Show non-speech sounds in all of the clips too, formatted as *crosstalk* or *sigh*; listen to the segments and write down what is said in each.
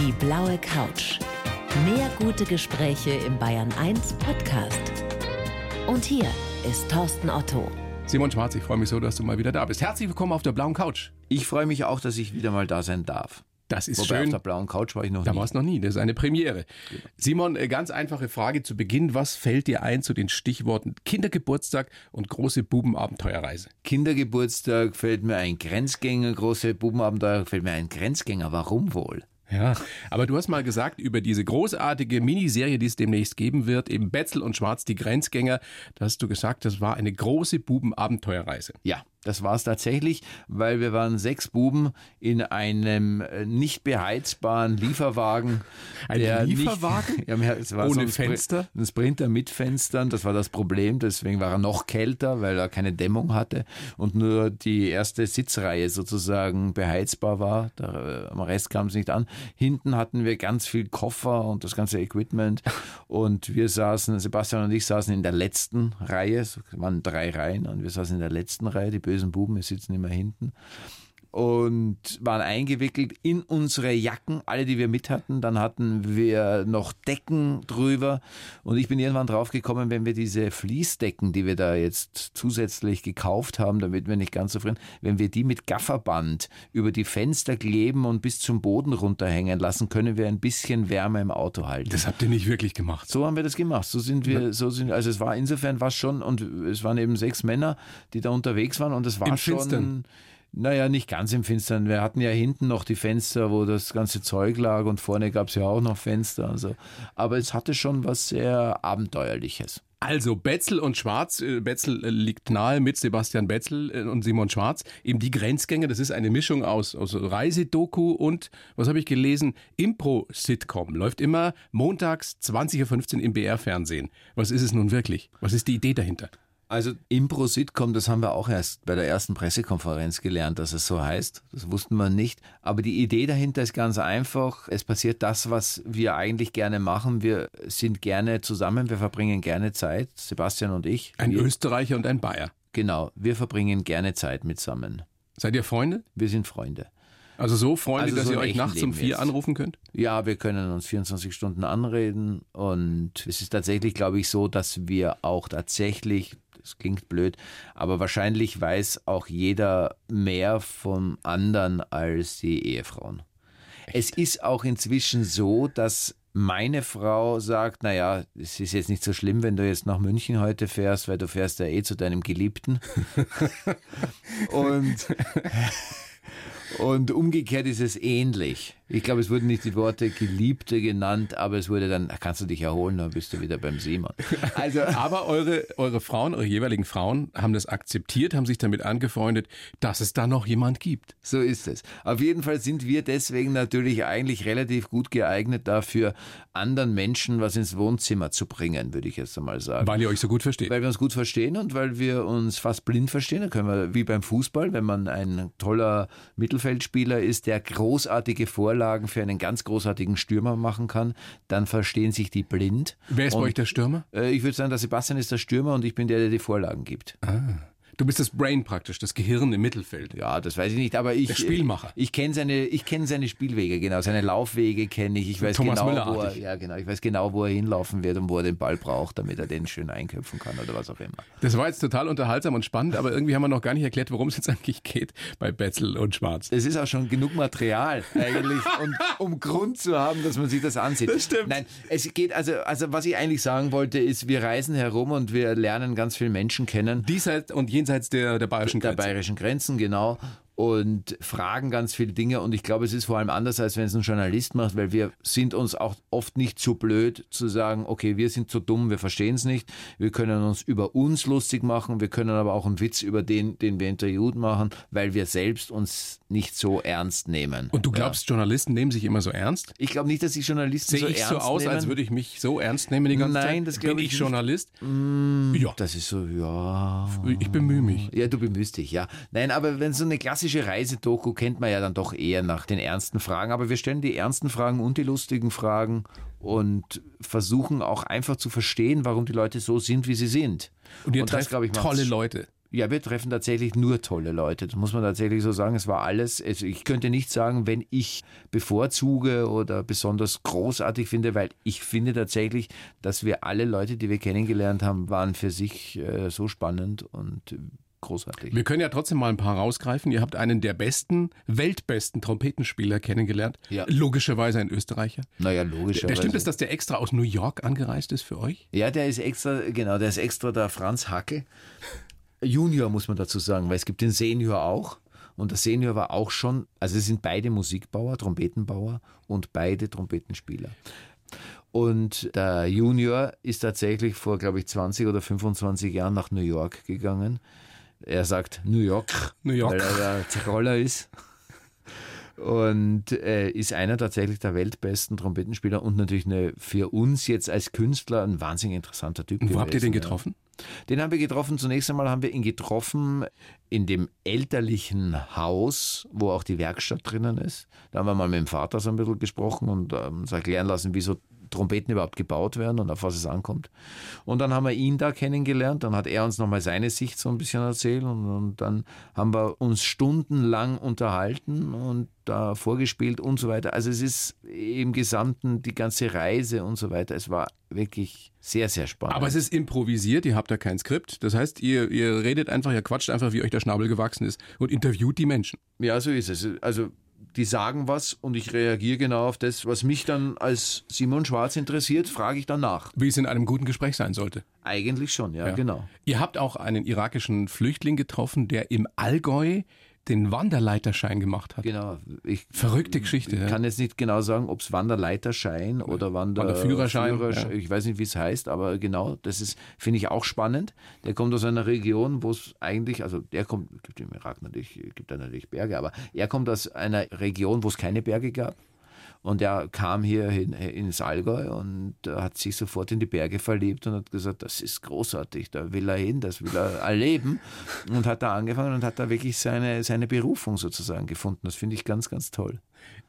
Die blaue Couch. Mehr gute Gespräche im Bayern 1 Podcast. Und hier ist Thorsten Otto. Simon Schwarz, ich freue mich so, dass du mal wieder da bist. Herzlich willkommen auf der blauen Couch. Ich freue mich auch, dass ich wieder mal da sein darf. Das ist Wobei schön. auf der blauen Couch war ich noch Da nie. war es noch nie, das ist eine Premiere. Simon, äh, ganz einfache Frage zu Beginn. Was fällt dir ein zu den Stichworten Kindergeburtstag und große Bubenabenteuerreise? Kindergeburtstag fällt mir ein Grenzgänger, große Bubenabenteuer fällt mir ein Grenzgänger. Warum wohl? Ja, aber du hast mal gesagt über diese großartige Miniserie, die es demnächst geben wird, eben Betzel und Schwarz, die Grenzgänger, da hast du gesagt, das war eine große Bubenabenteuerrereise. Ja, das war es tatsächlich, weil wir waren sechs Buben in einem äh, nicht beheizbaren Lieferwagen. Ein Lieferwagen? Nicht, *laughs* ja, mehr- es war Ohne so ein Fenster? Ein Sprinter mit Fenstern, das war das Problem. Deswegen war er noch kälter, weil er keine Dämmung hatte und nur die erste Sitzreihe sozusagen beheizbar war. Da, äh, am Rest kam es nicht an. Hinten hatten wir ganz viel Koffer und das ganze Equipment *laughs* und wir saßen, Sebastian und ich saßen in der letzten Reihe. Es waren drei Reihen und wir saßen in der letzten Reihe. Die bösen Buben, wir sitzen immer hinten und waren eingewickelt in unsere Jacken, alle, die wir mit hatten. Dann hatten wir noch Decken drüber. Und ich bin irgendwann draufgekommen, wenn wir diese Fließdecken, die wir da jetzt zusätzlich gekauft haben, damit wir nicht ganz so frieren, wenn wir die mit Gafferband über die Fenster kleben und bis zum Boden runterhängen lassen, können wir ein bisschen Wärme im Auto halten. Das habt ihr nicht wirklich gemacht. So haben wir das gemacht. So sind wir, so sind, also es war insofern was schon, und es waren eben sechs Männer, die da unterwegs waren, und es war Im schon. Finstern? Naja, nicht ganz im Finstern. Wir hatten ja hinten noch die Fenster, wo das ganze Zeug lag, und vorne gab es ja auch noch Fenster. Also. Aber es hatte schon was sehr Abenteuerliches. Also Betzel und Schwarz, äh, Betzel äh, liegt nahe mit Sebastian Betzel äh, und Simon Schwarz. Eben die Grenzgänger, das ist eine Mischung aus, aus Reisedoku und, was habe ich gelesen, Impro-Sitcom. Läuft immer montags 20.15 Uhr im BR-Fernsehen. Was ist es nun wirklich? Was ist die Idee dahinter? Also Impro-Sitcom, das haben wir auch erst bei der ersten Pressekonferenz gelernt, dass es so heißt. Das wussten wir nicht. Aber die Idee dahinter ist ganz einfach. Es passiert das, was wir eigentlich gerne machen. Wir sind gerne zusammen, wir verbringen gerne Zeit, Sebastian und ich. Ein wir, Österreicher und ein Bayer. Genau, wir verbringen gerne Zeit mitsammen. Seid ihr Freunde? Wir sind Freunde. Also so Freunde, Also dass so ihr euch nachts um vier jetzt. anrufen könnt? Ja, wir können uns 24 Stunden anreden und es ist tatsächlich, glaube ich, so, dass wir auch tatsächlich, das klingt blöd, aber wahrscheinlich weiß auch jeder mehr vom anderen als die Ehefrauen. Es ist auch inzwischen so, dass meine Frau sagt, naja, es ist jetzt nicht so schlimm, wenn du jetzt nach München heute fährst, weil du fährst ja eh zu deinem Geliebten. *laughs* und *laughs* und umgekehrt ist es ähnlich. Ich glaube, es wurden nicht die Worte Geliebte genannt, aber es wurde dann, kannst du dich erholen, dann bist du wieder beim Simon. *laughs* Also, Aber eure, eure Frauen, eure jeweiligen Frauen haben das akzeptiert, haben sich damit angefreundet, dass es da noch jemand gibt. so ist es. Auf jeden Fall sind wir deswegen natürlich eigentlich relativ gut geeignet dafür, anderen Menschen was ins Wohnzimmer zu bringen, würde ich jetzt einmal sagen. Weil ihr euch so gut versteht. Weil wir uns gut verstehen und weil wir uns fast blind verstehen. Da können wir, wie beim Fußball, wenn man ein toller Mittelfeldspieler ist, der großartige Vorlagen für einen ganz großartigen Stürmer machen kann, dann verstehen sich die blind. Wer ist bei Und, euch der Stürmer? Äh, ich würde sagen, der Sebastian ist der Stürmer und ich bin der, der die Vorlagen gibt. Du bist das Brain praktisch, das Gehirn im Mittelfeld. Ja, das weiß ich nicht, aber ich. Der Spielmacher. Ich kenne seine, ich kenne seine Spielwege, genau. Seine Laufwege kenne ich. Ich weiß Thomas genau, wo er, ja, genau. Ich weiß genau, wo er hinlaufen wird und wo er den Ball braucht, damit er den schön einköpfen kann oder was auch immer. Das war jetzt total unterhaltsam und spannend, aber irgendwie haben wir noch gar nicht erklärt, worum es jetzt eigentlich geht bei Betzel und Schwarz. Es ist auch schon genug Material eigentlich, und, um Grund zu haben, dass man sich das ansieht. Das stimmt. Nein, es geht also, also was ich eigentlich sagen wollte, ist, wir reisen herum und wir lernen ganz viele Menschen kennen. Diesseits und jenseits der, der bayerischen der Grenze. bayerischen Grenzen, genau. Und fragen ganz viele Dinge. Und ich glaube, es ist vor allem anders, als wenn es ein Journalist macht, weil wir sind uns auch oft nicht zu blöd zu sagen, okay, wir sind zu dumm, wir verstehen es nicht. Wir können uns über uns lustig machen, wir können aber auch einen Witz über den, den wir interviewt machen, weil wir selbst uns nicht so ernst nehmen. Und du glaubst, Journalisten nehmen sich immer so ernst? Ich glaube nicht, dass die Journalisten Sehe so ich ernst so aus, nehmen. als würde ich mich so ernst nehmen die ganze Zeit? Nein, das glaube Bin ich ich nicht. Mm. Journalist? ja, Das ist so, ja. ich bemühe mich. Ja, du bemühst dich, ja. Nein, aber wenn so eine klassische Reisedoku kennt man ja dann doch eher nach den ernsten Fragen. Aber wir stellen die ernsten Fragen und die lustigen Fragen und versuchen auch einfach zu verstehen, warum die Leute so sind, wie sie sind. Und ihr das, trefft glaube ich, tolle Leute. Ja, wir treffen tatsächlich nur tolle Leute. Das muss man tatsächlich so sagen. Es war alles, also ich könnte nicht sagen, wenn ich bevorzuge oder besonders großartig finde, weil ich finde tatsächlich, dass wir alle Leute, die wir kennengelernt haben, waren für sich äh, so spannend und großartig. Wir können ja trotzdem mal ein paar rausgreifen. Ihr habt einen der besten, weltbesten Trompetenspieler kennengelernt. Ja. Logischerweise ein Österreicher. Naja, logischerweise. Der stimmt es, dass der extra aus New York angereist ist für euch? Ja, der ist extra, genau, der ist extra der Franz Hacke. Junior muss man dazu sagen, weil es gibt den Senior auch. Und der Senior war auch schon, also es sind beide Musikbauer, Trompetenbauer und beide Trompetenspieler. Und der Junior ist tatsächlich vor, glaube ich, 20 oder 25 Jahren nach New York gegangen. Er sagt New York, New York. weil er der Tiroler ist. Und äh, ist einer tatsächlich der weltbesten Trompetenspieler und natürlich eine, für uns jetzt als Künstler ein wahnsinnig interessanter Typ. Und wo habt ihr den gewesen, ja. getroffen? Den haben wir getroffen. Zunächst einmal haben wir ihn getroffen in dem elterlichen Haus, wo auch die Werkstatt drinnen ist. Da haben wir mal mit dem Vater so ein bisschen gesprochen und ähm, uns erklären lassen, wieso Trompeten überhaupt gebaut werden und auf was es ankommt. Und dann haben wir ihn da kennengelernt. Dann hat er uns nochmal seine Sicht so ein bisschen erzählt und, und dann haben wir uns stundenlang unterhalten und da vorgespielt und so weiter. Also es ist im Gesamten die ganze Reise und so weiter. Es war wirklich sehr, sehr spannend. Aber es ist improvisiert, ihr habt da kein Skript. Das heißt, ihr, ihr redet einfach, ihr quatscht einfach, wie euch der Schnabel gewachsen ist und interviewt die Menschen. Ja, so ist es. Also die sagen was und ich reagiere genau auf das, was mich dann als Simon Schwarz interessiert, frage ich dann nach. Wie es in einem guten Gespräch sein sollte. Eigentlich schon, ja, Ja. genau. Ihr habt auch einen irakischen Flüchtling getroffen, der im Allgäu den Wanderleiterschein gemacht hat. Genau. Ich Verrückte Geschichte. Ich ja. kann jetzt nicht genau sagen, ob es Wanderleiterschein oder Wander Wanderführerschein, Führerschein- ja. Ich weiß nicht, wie es heißt, aber genau, das ist, finde ich auch spannend. Der kommt aus einer Region, wo es eigentlich, also der kommt, gibt im Irak natürlich, gibt da natürlich Berge, aber er kommt aus einer Region, wo es keine Berge gab. Und er kam hier hin, ins Allgäu und hat sich sofort in die Berge verliebt und hat gesagt, das ist großartig, da will er hin, das will er erleben. *laughs* Und hat da angefangen und hat da wirklich seine, seine Berufung sozusagen gefunden. Das finde ich ganz, ganz toll.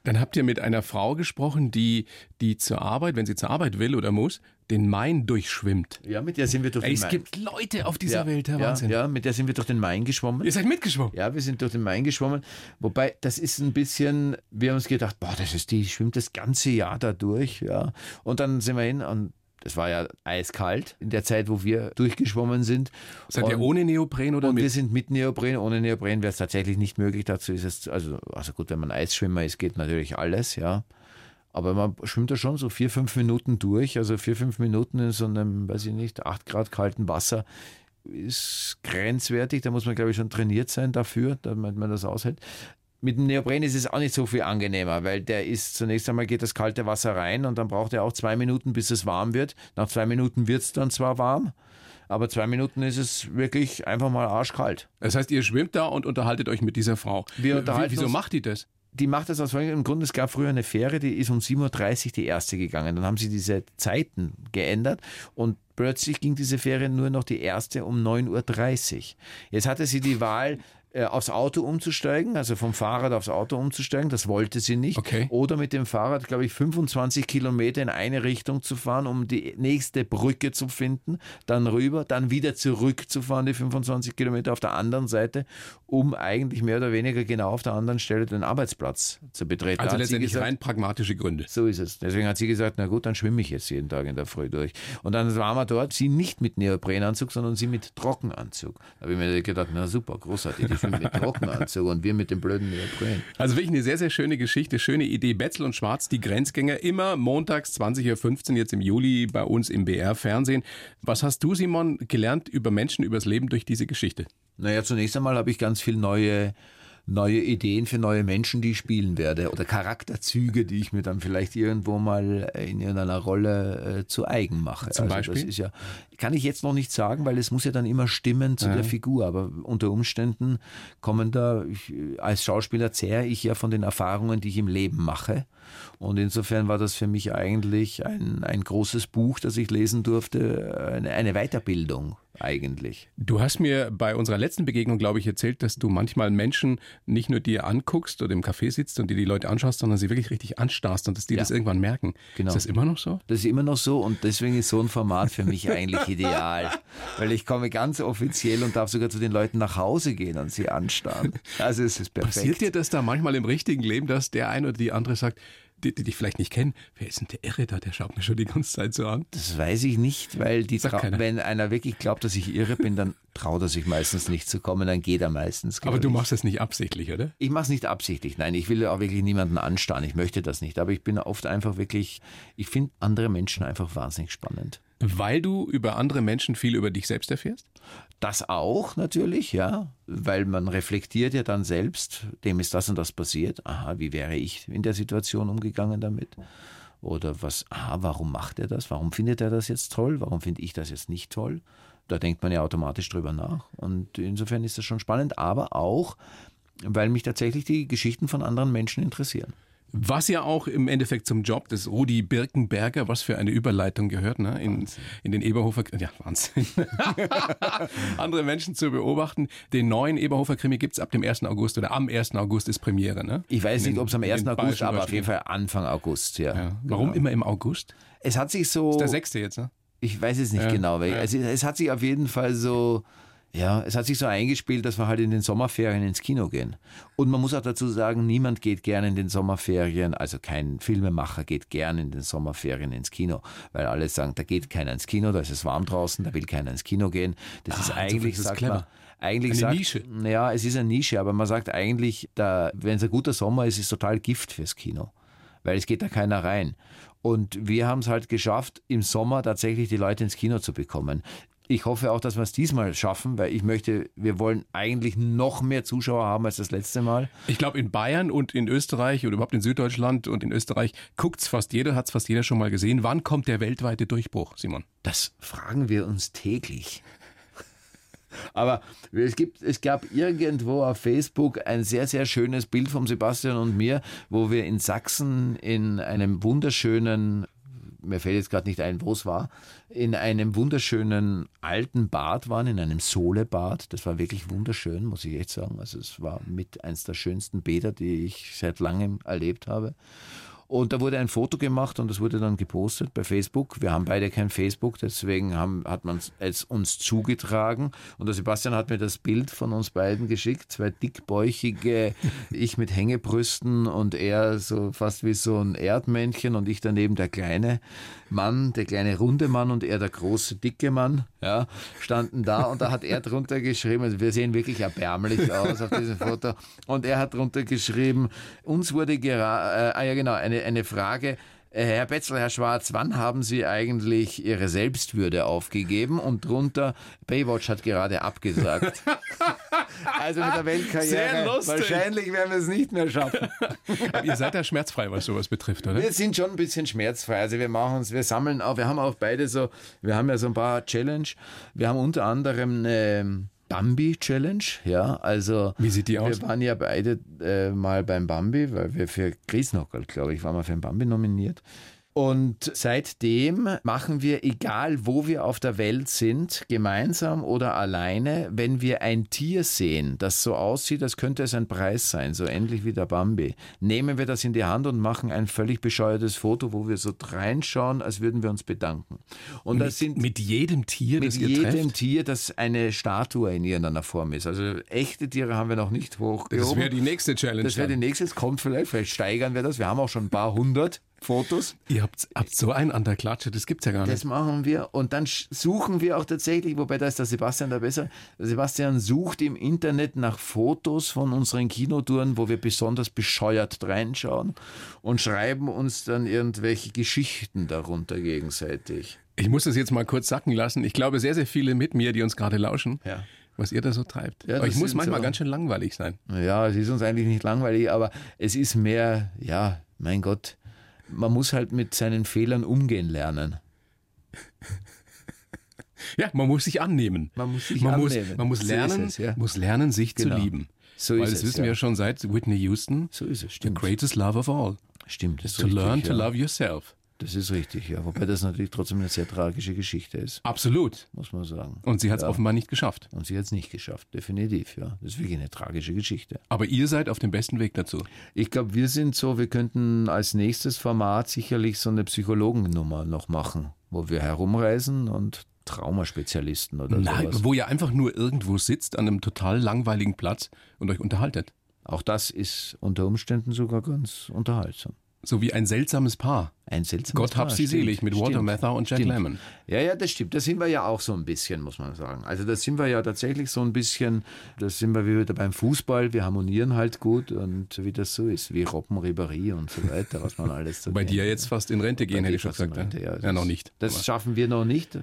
Dann habt ihr mit einer Frau gesprochen, die, die zur Arbeit, wenn sie zur Arbeit will oder muss, den Main durchschwimmt. Ja, mit der sind wir durch Ey, den es Main. gibt Leute auf dieser ja, Welt, der ja, Wahnsinn. Ja, mit der sind wir durch den Main geschwommen. Ihr seid mitgeschwommen. Ja, wir sind durch den Main geschwommen. Wobei, das ist ein bisschen, wir haben uns gedacht, boah, das ist, die schwimmt das ganze Jahr da durch, ja. Und dann sind wir hin und es war ja eiskalt in der Zeit, wo wir durchgeschwommen sind. Seid ihr ohne Neopren oder und wir mit? sind mit Neopren. Ohne Neopren wäre es tatsächlich nicht möglich. Dazu ist es, also, also gut, wenn man Eisschwimmer ist, geht natürlich alles, ja. Aber man schwimmt da schon so vier, fünf Minuten durch. Also vier, fünf Minuten in so einem, weiß ich nicht, acht Grad kalten Wasser ist grenzwertig. Da muss man, glaube ich, schon trainiert sein dafür, damit man das aushält. Mit dem Neopren ist es auch nicht so viel angenehmer, weil der ist zunächst einmal geht das kalte Wasser rein und dann braucht er auch zwei Minuten, bis es warm wird. Nach zwei Minuten wird es dann zwar warm, aber zwei Minuten ist es wirklich einfach mal arschkalt. Das heißt, ihr schwimmt da und unterhaltet euch mit dieser Frau. Wir unterhalten Wieso uns- macht die das? Die macht das aus folgendem Grund. Es gab früher eine Fähre, die ist um 7.30 Uhr die erste gegangen. Dann haben sie diese Zeiten geändert und plötzlich ging diese Fähre nur noch die erste um 9.30 Uhr. Jetzt hatte sie die Wahl, aufs Auto umzusteigen, also vom Fahrrad aufs Auto umzusteigen. Das wollte sie nicht. Okay. Oder mit dem Fahrrad, glaube ich, 25 Kilometer in eine Richtung zu fahren, um die nächste Brücke zu finden, dann rüber, dann wieder zurückzufahren, die 25 Kilometer auf der anderen Seite, um eigentlich mehr oder weniger genau auf der anderen Stelle den Arbeitsplatz zu betreten. Also letztendlich gesagt, rein pragmatische Gründe. so ist es. Deswegen hat sie gesagt, na gut, dann schwimme ich jetzt jeden Tag in der Früh durch. Und dann waren wir dort, sie nicht mit Neoprenanzug, sondern sie mit Trockenanzug. Da habe ich mir gedacht, na super, großartig, schwimmen mit Trockenanzug und wir mit dem blöden Neopren. Also wirklich eine sehr, sehr schöne Geschichte, schöne Idee. Betzel und Schwarz, die Grenzgänger, immer montags 20.15 Uhr jetzt im Juli bei uns im BR-Fernsehen. Was hast du, Simon, gelernt über Menschen, übers Leben durch diese Geschichte? Naja, zunächst einmal habe ich ganz viel neue, neue Ideen für neue Menschen, die ich spielen werde. Oder Charakterzüge, die ich mir dann vielleicht irgendwo mal in irgendeiner Rolle äh, zu eigen mache. Zum also Beispiel? Das ist ja, kann ich jetzt noch nicht sagen, weil es muss ja dann immer stimmen zu der Figur. Aber unter Umständen kommen da, ich, als Schauspieler zehre ich ja von den Erfahrungen, die ich im Leben mache. Und insofern war das für mich eigentlich ein, ein großes Buch, das ich lesen durfte, eine, eine Weiterbildung. Eigentlich. Du hast mir bei unserer letzten Begegnung, glaube ich, erzählt, dass du manchmal Menschen nicht nur dir anguckst oder im Café sitzt und dir die Leute anschaust, sondern sie wirklich richtig anstarrst und dass die Ja. das irgendwann merken. Genau. Ist das immer noch so? Das ist immer noch so und deswegen ist so ein Format für mich eigentlich *laughs* ideal. Weil ich komme ganz offiziell und darf sogar zu den Leuten nach Hause gehen und sie anstarren. Also es ist perfekt. Passiert dir das da manchmal im richtigen Leben, dass der eine oder die andere sagt, die, die dich vielleicht nicht kennen, wer ist denn der Irre da, der schaut mir schon die ganze Zeit so an? Das weiß ich nicht, weil die wenn einer wirklich glaubt, dass ich irre bin, dann traut er sich meistens nicht zu kommen, dann geht er meistens. Aber du ich. machst das nicht absichtlich, oder? Ich mache es nicht absichtlich, nein, ich will auch wirklich niemanden anstarren, ich möchte das nicht, aber ich bin oft einfach wirklich, ich finde andere Menschen einfach wahnsinnig spannend. Weil du über andere Menschen viel über dich selbst erfährst? Das auch natürlich, ja, weil man reflektiert ja dann selbst, dem ist das und das passiert. Aha, wie wäre ich in der Situation umgegangen damit? Oder was, aha, warum macht er das? Warum findet er das jetzt toll? Warum finde ich das jetzt nicht toll? Da denkt man ja automatisch drüber nach. Und insofern ist das schon spannend, aber auch, weil mich tatsächlich die Geschichten von anderen Menschen interessieren. Was ja auch im Endeffekt zum Job des Rudi Birkenberger, was für eine Überleitung gehört, ne? in, in den Eberhofer, ja Wahnsinn, *laughs* andere Menschen zu beobachten. Den neuen Eberhofer Krimi gibt's ab dem 1. August oder am 1. August ist Premiere. Ne? Ich weiß In nicht, den- ob es am in 1. den August, aber auf jeden. Fall Anfang August, ja. Ja. Warum Genau. immer im August? Es hat sich so. Der sechste jetzt, ne? Ich weiß es nicht Ja, genau, weil ja. es, es hat sich auf jeden Fall so, ja, es hat sich so eingespielt, dass wir halt in den Sommerferien ins Kino gehen. Und man muss auch dazu sagen, niemand geht gerne in den Sommerferien, also kein Filmemacher geht gerne in den Sommerferien ins Kino, weil alle sagen, da geht keiner ins Kino, da ist es warm draußen, da will keiner ins Kino gehen. Das ist insofern eigentlich, ist es sagt man, eigentlich Eine sagt, Nische. Ja, es ist eine Nische, aber man sagt eigentlich, da, wenn es ein guter Sommer ist, ist es total Gift fürs Kino weil es geht da keiner rein. Und wir haben es halt geschafft, im Sommer tatsächlich die Leute ins Kino zu bekommen. Ich hoffe auch, dass wir es diesmal schaffen, weil ich möchte, wir wollen eigentlich noch mehr Zuschauer haben als das letzte Mal. Ich glaube, in Bayern und in Österreich oder überhaupt in Süddeutschland und in Österreich guckt's fast jeder, hat's fast jeder schon mal gesehen. Wann kommt der weltweite Durchbruch, Simon? Das fragen wir uns täglich. Aber es, gibt, es gab irgendwo auf Facebook ein sehr, sehr schönes Bild von Sebastian und mir, wo wir in Sachsen in einem wunderschönen, mir fällt jetzt gerade nicht ein, wo es war, in einem wunderschönen alten Bad waren, in einem Solebad. Das war wirklich wunderschön, muss ich echt sagen. Also es war mit eins der schönsten Bäder, die ich seit langem erlebt habe. Und da wurde ein Foto gemacht und das wurde dann gepostet bei Facebook. Wir haben beide kein Facebook, deswegen haben, hat man es uns zugetragen. Und der Sebastian hat mir das Bild von uns beiden geschickt. Zwei dickbäuchige, *laughs* ich mit Hängebrüsten und er so fast wie so ein Erdmännchen und ich daneben der kleine Mann, der kleine runde Mann und er der große dicke Mann, ja, standen da und da hat er drunter geschrieben, also wir sehen wirklich erbärmlich aus auf diesem Foto und er hat drunter geschrieben, uns wurde gerade, äh, ah ja genau, eine, eine Frage, äh, Herr Betzel, Herr Schwarz, wann haben Sie eigentlich Ihre Selbstwürde aufgegeben? Und drunter, Baywatch hat gerade abgesagt. *laughs* also mit der Sehr Weltkarriere, lustig. wahrscheinlich werden wir es nicht mehr schaffen. Ihr seid ja schmerzfrei, was sowas betrifft, oder? Wir sind schon ein bisschen schmerzfrei. Also wir machen uns, wir sammeln auch, wir haben auch beide so, wir haben ja so ein paar Challenge. Wir haben unter anderem eine Bambi Challenge, ja, also. Wie sieht die aus? Wir waren ja beide äh, mal beim Bambi, weil wir für Griesnockerl, glaube ich, waren wir für den Bambi nominiert. Und seitdem machen wir, egal wo wir auf der Welt sind, gemeinsam oder alleine, wenn wir ein Tier sehen, das so aussieht, als könnte es ein Preis sein, so ähnlich wie der Bambi, nehmen wir das in die Hand und machen ein völlig bescheuertes Foto, wo wir so reinschauen, als würden wir uns bedanken. Und das sind Mit jedem Tier, mit das ihr jedem trefft? Tier, das eine Statue in irgendeiner Form ist. Also echte Tiere haben wir noch nicht hochgehoben. Das wäre die nächste Challenge. Das wäre die nächste, es kommt vielleicht, vielleicht steigern wir das. Wir haben auch schon ein paar hundert Fotos. ihr habt, habt so einen an der Klatsche, das gibt's ja gar nicht. Das machen wir und dann suchen wir auch tatsächlich, wobei da ist der Sebastian da besser. Der Sebastian sucht im Internet nach Fotos von unseren Kinotouren, wo wir besonders bescheuert reinschauen und schreiben uns dann irgendwelche Geschichten darunter gegenseitig. Ich muss das jetzt mal kurz sacken lassen. Ich glaube, sehr, sehr viele mit mir, die uns gerade lauschen, Ja. was ihr da so treibt. Ja, Aber ich muss manchmal so- ganz schön langweilig sein. Ja, es ist uns eigentlich nicht langweilig, aber es ist mehr, ja, mein Gott, man muss halt mit seinen Fehlern umgehen lernen. *laughs* Ja, man muss sich annehmen. Man muss sich man annehmen. Muss, man muss So lernen, ist es, ja. muss lernen, sich Genau. zu lieben. So Weil das es, wissen ja. wir schon seit Whitney Houston. So ist es, The stimmt. greatest love of all. Stimmt, das ist To richtig, learn ja. to love yourself. Das ist richtig, ja. Wobei das natürlich trotzdem eine sehr tragische Geschichte ist, Absolut. muss man sagen. Und sie hat es Ja. offenbar nicht geschafft. Und sie hat es nicht geschafft, definitiv, ja. Das ist wirklich eine tragische Geschichte. Aber ihr seid auf dem besten Weg dazu. Ich glaube, wir sind so, wir könnten als nächstes Format sicherlich so eine Psychologennummer noch machen, wo wir herumreisen und Traumaspezialisten oder Nein, sowas. wo ihr einfach nur irgendwo sitzt an einem total langweiligen Platz und euch unterhaltet. Auch das ist unter Umständen sogar ganz unterhaltsam. So wie ein seltsames Paar. Ein seltsames Gott hab Paar, sie stimmt, selig mit Walter stimmt, Matthau und Jack stimmt. Lemmon. Ja, ja, das stimmt. Da sind wir ja auch so ein bisschen, muss man sagen. Also da sind wir ja tatsächlich so ein bisschen, da sind wir wie wieder beim Fußball, wir harmonieren halt gut und wie das so ist, wie Robben, Ribéry und so weiter, was man alles so Bei dir jetzt fast in Rente gehen, hätte ich schon gesagt. Rente, ja, ja, noch nicht. Das Aber- schaffen wir noch nicht.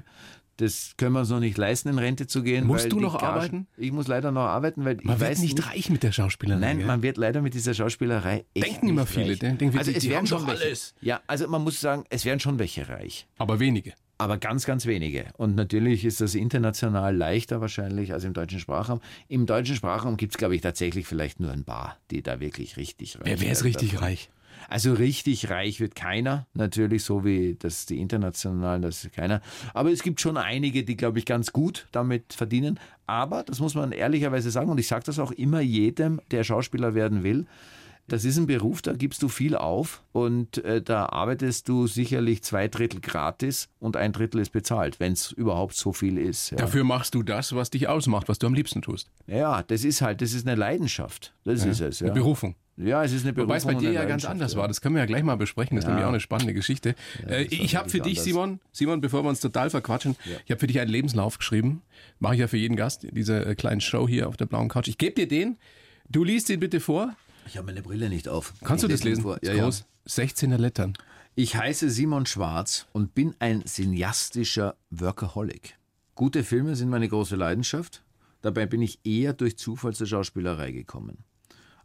Das können wir uns noch nicht leisten, in Rente zu gehen. Musst du noch Gagen- arbeiten? Ich muss leider noch arbeiten, weil man ich wird weiß nicht, reich mit der Schauspielerei. Nein, gell? man wird leider mit dieser Schauspielerei echt Denken immer nicht viele, reich. denken wir, also die- es die werden haben schon welche. alles. Ja, also man muss sagen, es werden schon welche reich. Aber wenige. Aber ganz, ganz wenige. Und natürlich ist das international leichter wahrscheinlich als im deutschen Sprachraum. Im deutschen Sprachraum gibt es, glaube ich, tatsächlich vielleicht nur ein paar, die da wirklich richtig reich Wer, wer ist richtig davon. reich? Also richtig reich wird keiner, natürlich so wie das die internationalen, das ist keiner. Aber es gibt schon einige, die, glaube ich, ganz gut damit verdienen. Aber, das muss man ehrlicherweise sagen, und ich sage das auch immer jedem, der Schauspieler werden will, das ist ein Beruf, da gibst du viel auf und äh, da arbeitest du sicherlich zwei Drittel gratis und ein Drittel ist bezahlt, wenn es überhaupt so viel ist. Ja. Dafür machst du das, was dich ausmacht, was du am liebsten tust. ja, das ist halt, das ist eine Leidenschaft. Das ist es. Ja. Eine Berufung. Ja, es ist eine Berufung. Wobei es bei dir ja ganz anders ja. war. Das können wir ja gleich mal besprechen. Das ist Ja. nämlich auch eine spannende Geschichte. äh, das war ich habe für dich, anders. Simon, Simon, bevor wir uns total verquatschen, ich habe für dich einen Lebenslauf geschrieben. Mache ich ja für jeden Gast, diese äh, kleinen Show hier auf der blauen Couch. Ich gebe dir den. Du liest ihn bitte vor. Ich habe meine Brille nicht auf. Kannst Ich du das lesen? Vor. Ist Ja, ja. groß. 16er Lettern. Ich heiße Simon Schwarz und bin ein cineastischer Workaholic. Gute Filme sind meine große Leidenschaft. Dabei bin ich eher durch Zufall zur Schauspielerei gekommen.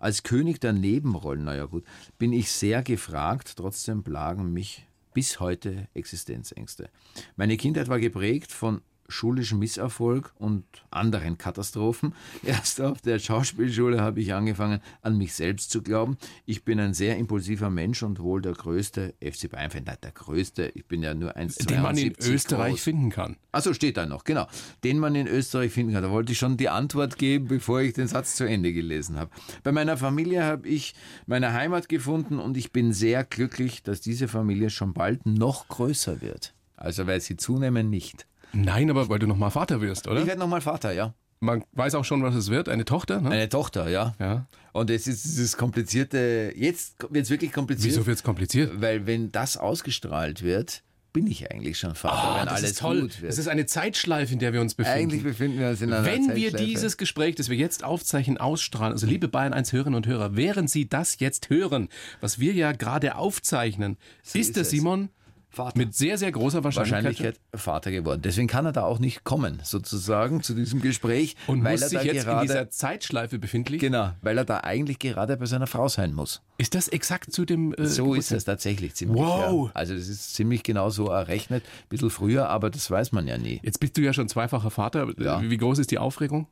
Als König der Nebenrollen, naja gut, bin ich sehr gefragt, trotzdem plagen mich bis heute Existenzängste. Meine Kindheit war geprägt von schulischem Misserfolg und anderen Katastrophen. *laughs* Erst auf der Schauspielschule habe ich angefangen, an mich selbst zu glauben. Ich bin ein sehr impulsiver Mensch und wohl der größte FC Bayern-Fan. Nein, der größte. Ich bin ja nur 1,72 Den man in Österreich groß. finden kann. Achso, steht da noch, genau. Den man in Österreich finden kann. Da wollte ich schon die Antwort geben, bevor ich den Satz zu Ende gelesen habe. Bei meiner Familie habe ich meine Heimat gefunden und ich bin sehr glücklich, dass diese Familie schon bald noch größer wird. Also weil sie zunehmen nicht. Nein, aber weil du noch mal Vater wirst, Ich oder? werde nochmal Vater, ja. Man weiß auch schon, was es wird. Eine Tochter, ne? Eine Tochter, ja. Ja. Und es ist dieses komplizierte, jetzt wird es wirklich kompliziert. Wieso wird es kompliziert? Weil wenn das ausgestrahlt wird, bin ich eigentlich schon Vater, wenn das alles ist toll. gut wird. Das ist eine Zeitschleife, in der wir uns befinden. eigentlich befinden wir uns in einer Wenn wir Zeitschleife. dieses Gespräch, das wir jetzt aufzeichnen, ausstrahlen, also liebe Bayern 1 Hörerinnen und Hörer, während Sie das jetzt hören, was wir ja gerade aufzeichnen, ist, ist der es. Simon Vater. mit sehr, sehr großer Wahrscheinlichkeit, Wahrscheinlichkeit Vater geworden. Deswegen kann er da auch nicht kommen, sozusagen, zu diesem Gespräch. und weil muss er sich da jetzt in gerade, dieser Zeitschleife befindlich. Genau, weil er da eigentlich gerade bei seiner Frau sein muss. Ist das exakt zu dem äh, So ist es tatsächlich ziemlich. Wow. Ja. Also das ist ziemlich genau so errechnet. Ein bisschen früher, aber das weiß man ja nie. Jetzt bist du ja schon zweifacher Vater. Ja. Wie groß ist die Aufregung?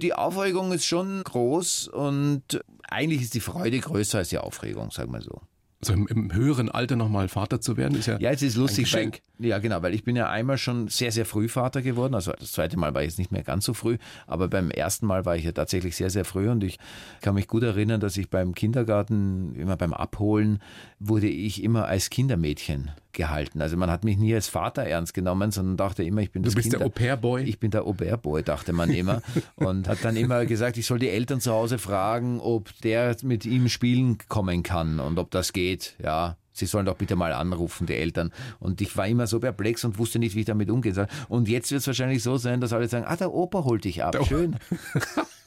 Die Aufregung ist schon groß und eigentlich ist die Freude größer als die Aufregung, sagen wir so. So im, im höheren Alter nochmal Vater zu werden, ist ja, Ja, es ist lustig. Ein. Weil, ja, genau, weil ich bin ja einmal schon sehr, sehr früh Vater geworden. Also das zweite Mal war ich jetzt nicht mehr ganz so früh, aber beim ersten Mal war ich ja tatsächlich sehr, sehr früh und ich kann mich gut erinnern, dass ich beim Kindergarten, immer beim Abholen, wurde ich immer als Kindermädchen gehalten. Also man hat mich nie als Vater ernst genommen, sondern dachte immer, ich bin Du das bist der Kinder Au-pair-Boy? Ich bin der Au-pair-Boy, dachte man immer. *laughs* und hat dann immer gesagt, ich soll die Eltern zu Hause fragen, ob der mit ihm spielen kommen kann und ob das geht. Ja, Sie sollen doch bitte mal anrufen, die Eltern. Und ich war immer so perplex und wusste nicht, wie ich damit umgehen soll. Und jetzt wird es wahrscheinlich so sein, dass alle sagen, ah, der Opa holt dich ab. Schön. *laughs*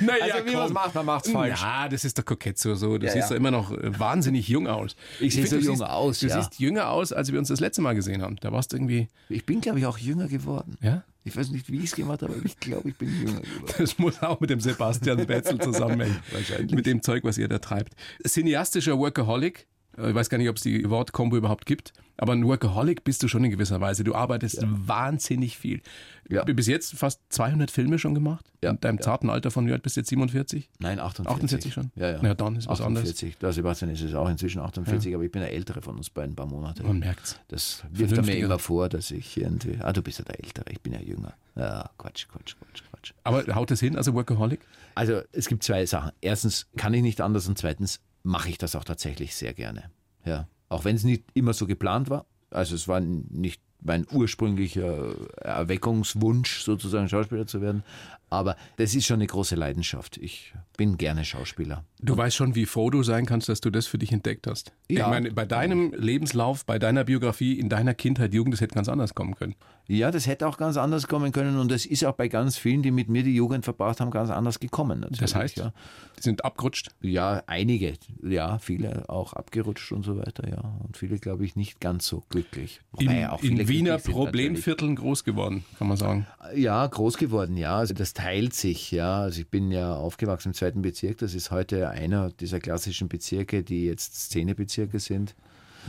naja, Also wie man's macht, man macht's falsch. Ja, das ist doch kokett so. so. Du Ja, siehst ja. doch immer noch äh, wahnsinnig jung aus. Ich sehe find, so jung aus, Du ja. siehst jünger aus, als wir uns das letzte Mal gesehen haben. Da warst du irgendwie, Ich bin, glaube ich, auch jünger geworden. ja? Ich weiß nicht, wie ich es gemacht habe, aber ich glaube, ich bin jünger geworden. *laughs* Das muss auch mit dem Sebastian Betzel zusammenhängen. *laughs* Wahrscheinlich. Mit dem Zeug, was ihr da treibt. Cineastischer Workaholic. Ich weiß gar nicht, ob es die Wortkombo überhaupt gibt. Aber ein Workaholic bist du schon in gewisser Weise. Du arbeitest ja. wahnsinnig viel. Ja. Bis jetzt fast 200 Filme schon gemacht. Ja. In deinem zarten Alter von, wie alt bist du jetzt 47? Nein, 48. 48 schon? Ja, ja. Na, dann ist was 48. anderes. Der Sebastian ist es auch inzwischen 48, aber ich bin der Ältere von uns beiden ein paar Monate. Man merkt's. Das wirft mir immer vor, dass ich irgendwie, ah, du bist ja der Ältere, ich bin ja jünger. Ja, Quatsch, Quatsch, Quatsch, Quatsch. Aber haut das hin, also Workaholic? Also es gibt zwei Sachen. Erstens kann ich nicht anders und zweitens mache ich das auch tatsächlich sehr gerne. Ja. Auch wenn es nicht immer so geplant war. Also es war nicht mein ursprünglicher Erweckungswunsch, sozusagen Schauspieler zu werden. Aber das ist schon eine große Leidenschaft. Ich bin gerne Schauspieler. Du weißt schon, wie froh du sein kannst, dass du das für dich entdeckt hast. Ja. Ich meine, bei deinem Lebenslauf, bei deiner Biografie, in deiner Kindheit, Jugend, das hätte ganz anders kommen können. Ja, das hätte auch ganz anders kommen können und das ist auch bei ganz vielen, die mit mir die Jugend verbracht haben, ganz anders gekommen. Das heißt, ja. die sind abgerutscht? Ja, einige. Ja, viele auch abgerutscht und so weiter, ja. Und viele, glaube ich, nicht ganz so glücklich. In, in Wiener Problemvierteln groß geworden, kann man sagen. Ja, groß geworden, ja. Also das teilt sich, ja. Also ich bin ja aufgewachsen im zweiten Bezirk. Das ist heute einer dieser klassischen Bezirke, die jetzt Szenebezirke sind.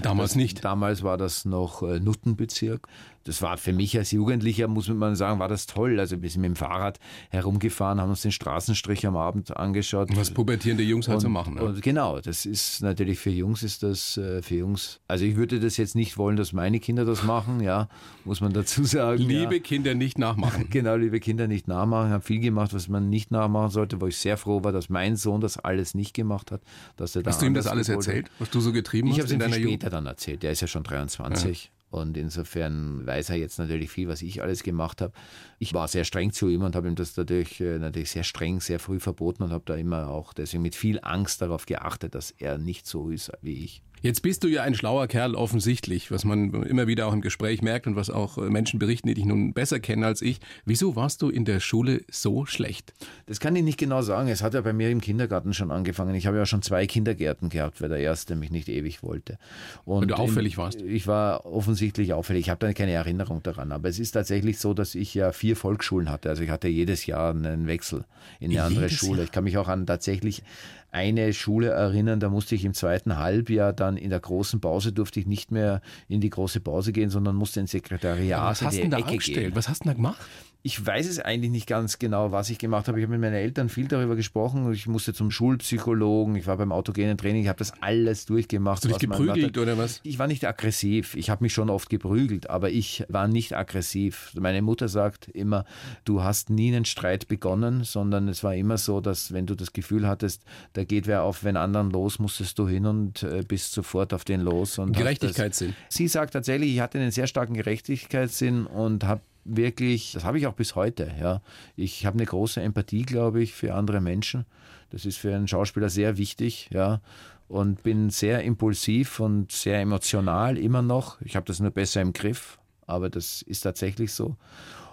Damals das, nicht. Damals war das noch äh, Nuttenbezirk das war für mich als Jugendlicher, muss man sagen, war das toll. Also wir sind mit dem Fahrrad herumgefahren, haben uns den Straßenstrich am Abend angeschaut. Was pubertierende Jungs halt so machen. Ne? Und genau, das ist natürlich für Jungs ist das äh, für Jungs. Also ich würde das jetzt nicht wollen, dass meine Kinder das machen, ja, muss man dazu sagen. Liebe ja. Kinder nicht nachmachen. *laughs* genau, liebe Kinder nicht nachmachen. Ich habe viel gemacht, was man nicht nachmachen sollte, wo ich sehr froh war, dass mein Sohn das alles nicht gemacht hat. Dass er da hast du ihm das alles erzählt, was du so getrieben ich hast in deiner Jugend? Ich habe es später dann erzählt. Der ist ja schon 23. Ja. Und insofern weiß er jetzt natürlich viel, was ich alles gemacht habe. Ich war sehr streng zu ihm und habe ihm das natürlich, äh, natürlich sehr streng, sehr früh verboten und habe da immer auch deswegen mit viel Angst darauf geachtet, dass er nicht so ist wie ich. Jetzt bist du ja ein schlauer Kerl offensichtlich, was man immer wieder auch im Gespräch merkt und was auch äh, Menschen berichten, die dich nun besser kennen als ich. Wieso warst du in der Schule so schlecht? Das kann ich nicht genau sagen. Es hat ja bei mir im Kindergarten schon angefangen. Ich habe ja schon zwei Kindergärten gehabt, weil der erste mich nicht ewig wollte. Und weil du auffällig in, warst? Ich war offensichtlich auffällig. Ich habe da keine Erinnerung daran. Aber es ist tatsächlich so, dass ich ja vier Volksschulen hatte. Also ich hatte jedes Jahr einen Wechsel in eine andere jedes Schule. Jahr? Ich kann mich auch an tatsächlich eine Schule erinnern, da musste ich im zweiten Halbjahr dann in der großen Pause durfte ich nicht mehr in die große Pause gehen, sondern musste ins Sekretariat was hast in die Ecke gehen. Was hast du da gemacht? Ich weiß es eigentlich nicht ganz genau, was ich gemacht habe. Ich habe mit meinen Eltern viel darüber gesprochen. Ich musste zum Schulpsychologen, ich war beim autogenen Training, ich habe das alles durchgemacht. Hast du dich geprügelt oder was? Ich war nicht aggressiv. Ich habe mich schon oft geprügelt, aber ich war nicht aggressiv. Meine Mutter sagt immer, du hast nie einen Streit begonnen, sondern es war immer so, dass wenn du das Gefühl hattest, da geht wer auf wenn anderen los, musstest du hin und äh, bist sofort auf den los. Und Gerechtigkeitssinn. Sie sagt tatsächlich, ich hatte einen sehr starken Gerechtigkeitssinn und habe wirklich, das habe ich auch bis heute. Ja. Ich habe eine große Empathie, glaube ich, für andere Menschen. Das ist für einen Schauspieler sehr wichtig. Ja. Und bin sehr impulsiv und sehr emotional immer noch. Ich habe das nur besser im Griff, aber das ist tatsächlich so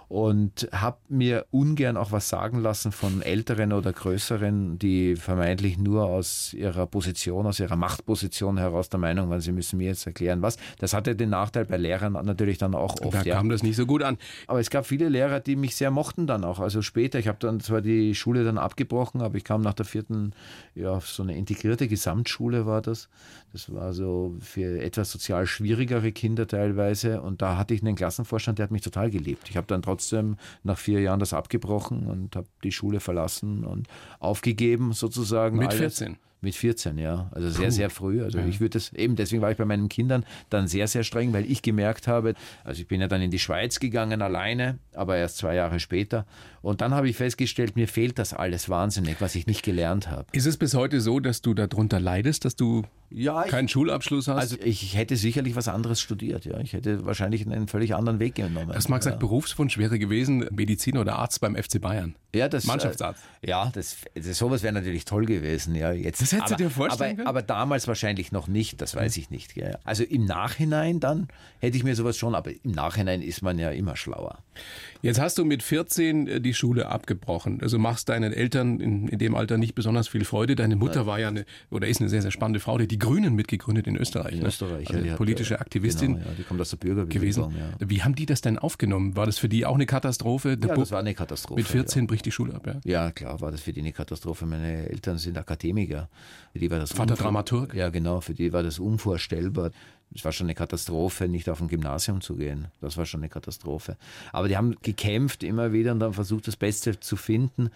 und habe mir ungern auch was sagen lassen von Älteren oder Größeren, die vermeintlich nur aus ihrer Position, aus ihrer Machtposition heraus der Meinung waren, sie müssen mir jetzt erklären, was. Das hatte den Nachteil bei Lehrern natürlich dann auch oft. Da kam ja. das nicht so gut an. Aber es gab viele Lehrer, die mich sehr mochten dann auch. Also später, ich habe dann zwar die Schule dann abgebrochen, aber ich kam nach der vierten, ja, so eine integrierte Gesamtschule war das. Das war so für etwas sozial schwierigere Kinder teilweise. Und da hatte ich einen Klassenvorstand, der hat mich total gelebt. Ich habe dann trotzdem nach vier Jahren das abgebrochen und habe die Schule verlassen und aufgegeben sozusagen. Mit 14? Mit 14, ja. Also sehr, sehr früh. Also ja. ich würde das eben, deswegen war ich bei meinen Kindern dann sehr, sehr streng, weil ich gemerkt habe, also ich bin ja dann in die Schweiz gegangen alleine, aber erst zwei Jahre später. Und dann habe ich festgestellt, mir fehlt das alles wahnsinnig, was ich nicht gelernt habe. Ist es bis heute so, dass du darunter leidest, dass du ja, keinen Schulabschluss hast? Also ich hätte sicherlich was anderes studiert, ja. Ich hätte wahrscheinlich einen völlig anderen Weg genommen. Das mag ja. sein Berufswunsch wäre gewesen, Mediziner oder Arzt beim FC Bayern. Ja, das, Mannschaftsarzt. Äh, ja, das, das, sowas wäre natürlich toll gewesen. Ja, jetzt, das hättest aber, du dir vorstellen aber, können? Aber damals wahrscheinlich noch nicht, das weiß ich nicht. Ja. Also im Nachhinein dann hätte ich mir sowas schon, aber im Nachhinein ist man ja immer schlauer. Jetzt hast du mit 14 äh, die Schule abgebrochen. Also machst deinen Eltern in, in dem Alter nicht besonders viel Freude. Deine Mutter war ja eine, oder ist eine sehr, sehr spannende Frau, die die Grünen mitgegründet in Österreich. In ne? Österreich, also ja, politische hat, Aktivistin. Genau, ja, die kommt aus der Bürgerbewegung. Gewesen. Ja. Wie haben die das denn aufgenommen? War das für die auch eine Katastrophe? Der ja, das war eine Katastrophe. Mit 14 bricht die Schule ab, ja? Ja, klar, war das für die eine Katastrophe. Meine Eltern sind Akademiker. Für die war das Vater Dramaturg? Ja, genau, für die war das unvorstellbar. Es war schon eine Katastrophe, nicht auf ein Gymnasium zu gehen. Das war schon eine Katastrophe. Aber die haben gekämpft immer wieder und dann versucht, das Beste zu finden.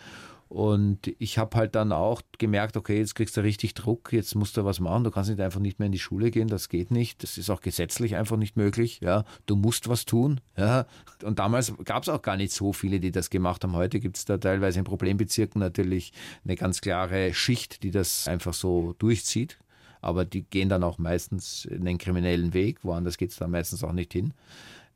Und ich habe halt dann auch gemerkt, okay, jetzt kriegst du richtig Druck, jetzt musst du was machen, du kannst nicht einfach nicht mehr in die Schule gehen, das geht nicht, das ist auch gesetzlich einfach nicht möglich, ja, du musst was tun, ja. Und damals gab es auch gar nicht so viele, die das gemacht haben. Heute gibt es da teilweise in Problembezirken natürlich eine ganz klare Schicht, die das einfach so durchzieht. Aber die gehen dann auch meistens in den kriminellen Weg, woanders geht es dann meistens auch nicht hin.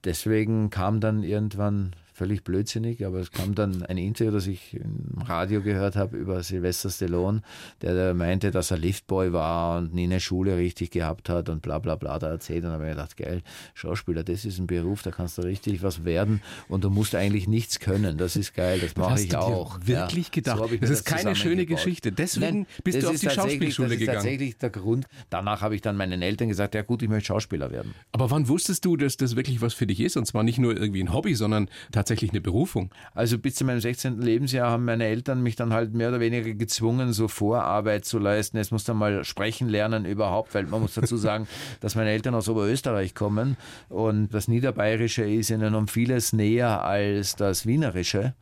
Deswegen kam dann irgendwann völlig blödsinnig, aber es kam dann ein Interview, das ich im Radio gehört habe über Sylvester Stallone, der da meinte, dass er Liftboy war und nie eine Schule richtig gehabt hat und bla bla bla da erzählt. Und dann habe ich gedacht, geil, Schauspieler, das ist ein Beruf, da kannst du richtig was werden und du musst eigentlich nichts können. Das ist geil, das mache ich auch. wirklich gedacht? habe ich Das mir ist keine schöne. Geschichte. Deswegen bist das du auf die Schauspielschule das ist gegangen. tatsächlich der Grund. Danach habe ich dann meinen Eltern gesagt, ja gut, ich möchte Schauspieler werden. Aber wann wusstest du, dass das wirklich was für dich ist? Und zwar nicht nur irgendwie ein Hobby, sondern tatsächlich eine Berufung. Also bis zu meinem 16. Lebensjahr haben meine Eltern mich dann halt mehr oder weniger gezwungen, so Vorarbeit zu leisten. Jetzt musst du mal sprechen lernen überhaupt, weil man muss dazu sagen, *laughs* dass meine Eltern aus Oberösterreich kommen und das Niederbayerische ist ihnen um vieles näher als das Wienerische.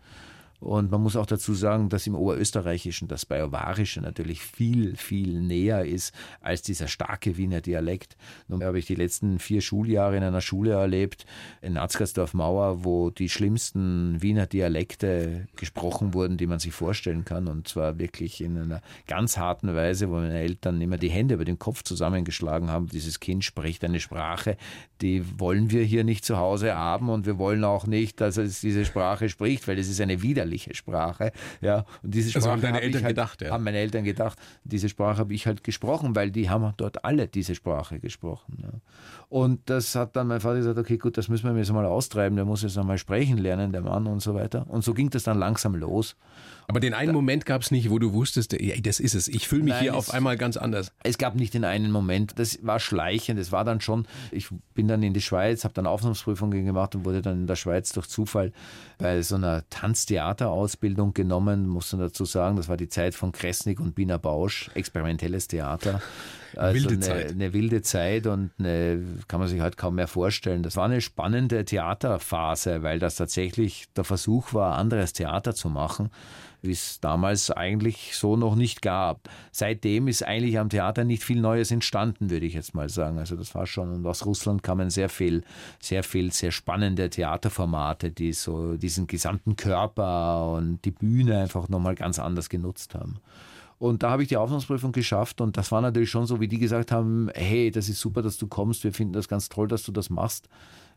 Und man muss auch dazu sagen, dass im Oberösterreichischen das Bajuwarische natürlich viel, viel näher ist als dieser starke Wiener Dialekt. Nun habe ich die letzten vier Schuljahre in einer Schule erlebt, in Atzgersdorf-Mauer, wo die schlimmsten Wiener Dialekte gesprochen wurden, die man sich vorstellen kann. Und zwar wirklich in einer ganz harten Weise, wo meine Eltern immer die Hände über den Kopf zusammengeschlagen haben. Dieses Kind spricht eine Sprache, die wollen wir hier nicht zu Hause haben und wir wollen auch nicht, dass es diese Sprache spricht, weil es ist eine widerliche Sprache. Ja, und diese Also Sprache haben deine Eltern halt, gedacht, ja. haben meine Eltern gedacht, diese Sprache habe ich halt gesprochen, weil die haben dort alle diese Sprache gesprochen. Ja. Und das hat dann mein Vater gesagt, okay, gut, das müssen wir jetzt mal austreiben, der muss jetzt einmal sprechen lernen, der Mann und so weiter. Und so ging das dann langsam los. Aber den einen Moment gab es nicht, wo du wusstest, ey, das ist es. Ich fühle mich Nein, hier es- auf einmal ganz anders. Es gab nicht den einen Moment, das war schleichend, es war dann schon, ich bin dann in die Schweiz, habe dann Aufnahmsprüfungen gemacht und wurde dann in der Schweiz durch Zufall bei so einer Tanztheaterausbildung genommen, muss man dazu sagen, das war die Zeit von Kresnik und Bina Bausch, experimentelles Theater. Also Wilde eine, Zeit. eine wilde Zeit und eine, kann man sich halt kaum mehr vorstellen. Das war eine spannende Theaterphase, weil das tatsächlich der Versuch war, anderes Theater zu machen, wie es damals eigentlich so noch nicht gab. Seitdem ist eigentlich am Theater nicht viel Neues entstanden, würde ich jetzt mal sagen. Also das war schon, und aus Russland kamen sehr viel, sehr viel, sehr spannende Theaterformate, die so diesen gesamten Körper und die Bühne einfach nochmal ganz anders genutzt haben. Und da habe ich die Aufnahmeprüfung geschafft und das war natürlich schon so, wie die gesagt haben, hey, das ist super, dass du kommst, wir finden das ganz toll, dass du das machst.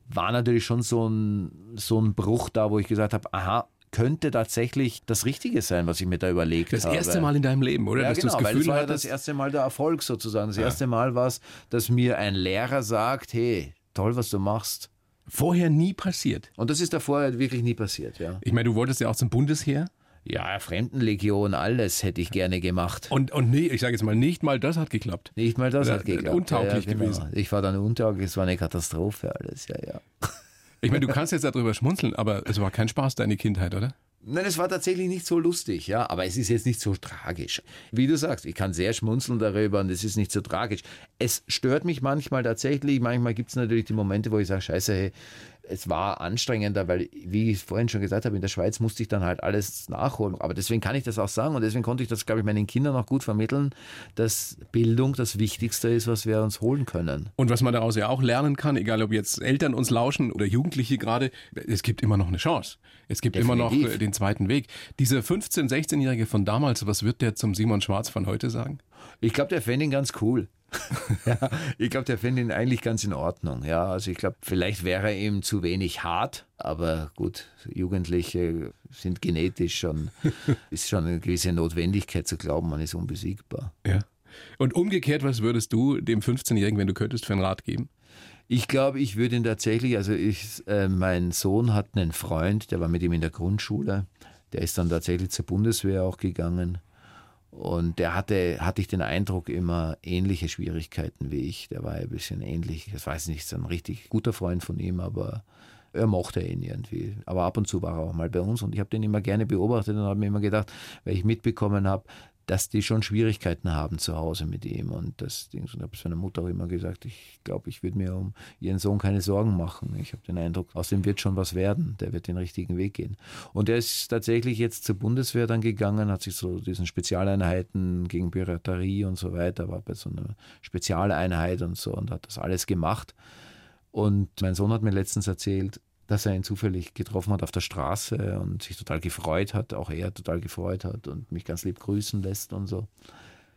War natürlich schon so ein, so ein Bruch da, wo ich gesagt habe, aha, könnte tatsächlich das Richtige sein, was ich mir da überlegt Das habe. erste Mal in deinem Leben, oder? Ja, Dass genau, du das weil Gefühl das war ja das erste Mal der Erfolg sozusagen. Das erste Mal war es, dass mir ein Lehrer sagt, hey, toll, was du machst. vorher nie passiert. Und das ist davor wirklich nie passiert, ja. Ich meine, du wolltest ja auch zum Bundesheer. Ja, Fremdenlegion, alles hätte ich gerne gemacht. Und, und nee, ich sage jetzt mal, nicht mal das hat geklappt. Nicht mal das Ja, hat geklappt. untauglich ja, genau. gewesen. Ich war dann untauglich, es war eine Katastrophe alles, ja, ja. Ich meine, du kannst jetzt darüber schmunzeln, aber es war kein Spaß, deine Kindheit, oder? Nein, es war tatsächlich nicht so lustig, ja, aber es ist jetzt nicht so tragisch. Wie du sagst, ich kann sehr schmunzeln darüber und es ist nicht so tragisch. Es stört mich manchmal tatsächlich, manchmal gibt es natürlich die Momente, wo ich sage, scheiße, hey, es war anstrengender, weil, wie ich vorhin schon gesagt habe, in der Schweiz musste ich dann halt alles nachholen. Aber deswegen kann ich das auch sagen und deswegen konnte ich das, glaube ich, meinen Kindern auch gut vermitteln, dass Bildung das Wichtigste ist, was wir uns holen können. Und was man daraus ja auch lernen kann, egal ob jetzt Eltern uns lauschen oder Jugendliche gerade, es gibt immer noch eine Chance. Es gibt immer noch Definitiv. äh, den zweiten Weg. Dieser 15-, 16-Jährige von damals, was wird der zum Simon Schwarz von heute sagen? Ich glaube, der fände ihn ganz cool. *laughs* ja, ich glaube, der fände ihn eigentlich ganz in Ordnung. Ja, also ich glaube, vielleicht wäre er ihm zu wenig hart, aber gut, Jugendliche sind genetisch schon, *laughs* ist schon eine gewisse Notwendigkeit zu glauben, man ist unbesiegbar. Ja. Und umgekehrt, was würdest du dem 15-Jährigen, wenn du könntest, für einen Rat geben? Ich glaube, ich würde ihn tatsächlich, also ich, äh, mein Sohn hat einen Freund, der war mit ihm in der Grundschule, der ist dann tatsächlich zur Bundeswehr auch gegangen. Und der hatte, hatte ich den Eindruck, immer ähnliche Schwierigkeiten wie ich. Der war ein bisschen ähnlich. Das weiß ich nicht, so ein richtig guter Freund von ihm, aber er mochte ihn irgendwie. Aber ab und zu war er auch mal bei uns und ich habe den immer gerne beobachtet und habe mir immer gedacht, weil ich mitbekommen habe, dass die schon Schwierigkeiten haben zu Hause mit ihm. Und das Ding, und habe seiner Mutter auch immer gesagt, ich glaube, ich würde mir um ihren Sohn keine Sorgen machen. Ich habe den Eindruck, aus dem wird schon was werden. Der wird den richtigen Weg gehen. Und er ist tatsächlich jetzt zur Bundeswehr dann gegangen, hat sich so diesen Spezialeinheiten gegen Piraterie und so weiter, war bei so einer Spezialeinheit und so und hat das alles gemacht. Und mein Sohn hat mir letztens erzählt, dass er ihn zufällig getroffen hat auf der Straße und sich total gefreut hat, auch er total gefreut hat und mich ganz lieb grüßen lässt und so.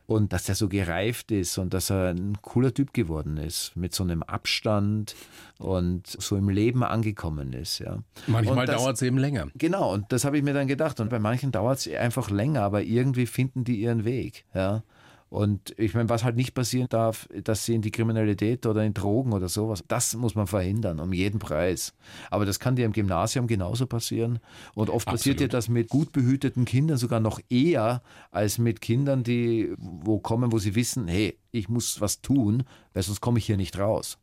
Und dass er so gereift ist und dass er ein cooler Typ geworden ist, mit so einem Abstand und so im Leben angekommen ist. Ja. Manchmal dauert es eben länger. Genau, und das habe ich mir dann gedacht. Und bei manchen dauert es einfach länger, aber irgendwie finden die ihren Weg. Ja. Und ich meine, was halt nicht passieren darf, dass sie in die Kriminalität oder in Drogen oder sowas, das muss man verhindern, um jeden Preis. Aber das kann dir im Gymnasium genauso passieren. Und oft Absolut. passiert dir das mit gut behüteten Kindern sogar noch eher als mit Kindern, die wo kommen, wo sie wissen, hey, ich muss was tun, weil sonst komme ich hier nicht raus.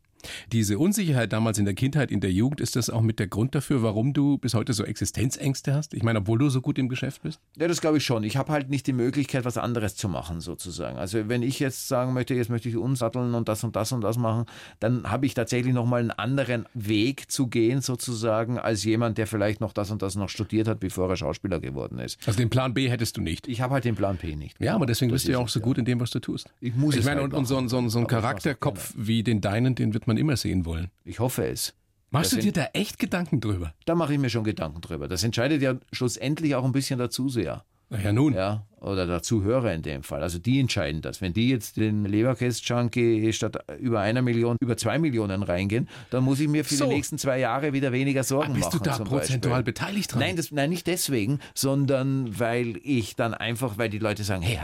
Diese Unsicherheit damals in der Kindheit, in der Jugend, ist das auch mit der Grund dafür, warum du bis heute so Existenzängste hast? Ich meine, obwohl du so gut im Geschäft bist? Ja, das glaube ich schon. Ich habe halt nicht die Möglichkeit, was anderes zu machen, sozusagen. Also wenn ich jetzt sagen möchte, jetzt möchte ich umsatteln und das und das und das machen, dann habe ich tatsächlich nochmal einen anderen Weg zu gehen, sozusagen, als jemand, der vielleicht noch das und das noch studiert hat, bevor er Schauspieler geworden ist. Also den Plan B hättest du nicht? Ich habe halt den Plan B nicht. Ja, aber deswegen das bist du ja auch so gut in dem, was du tust. Ich muss ich es meine, halt und, und so, so, so ein Charakterkopf wie den deinen, den wird man immer sehen wollen. Ich hoffe es. Machst das du dir da echt Gedanken drüber? Da mache ich mir schon Gedanken drüber. Das entscheidet ja schlussendlich auch ein bisschen dazu sehr. Na ja, nun. Ja, oder der Zuhörer in dem Fall. Also die entscheiden das. Wenn die jetzt den Leberkäse-Junkie statt über einer Million über zwei Millionen reingehen, dann muss ich mir für so. die nächsten zwei Jahre wieder weniger Sorgen Aber bist machen. Bist du da prozentual Beispiel. beteiligt dran? Nein, das, nein, nicht deswegen, sondern weil ich dann einfach, weil die Leute sagen, hey,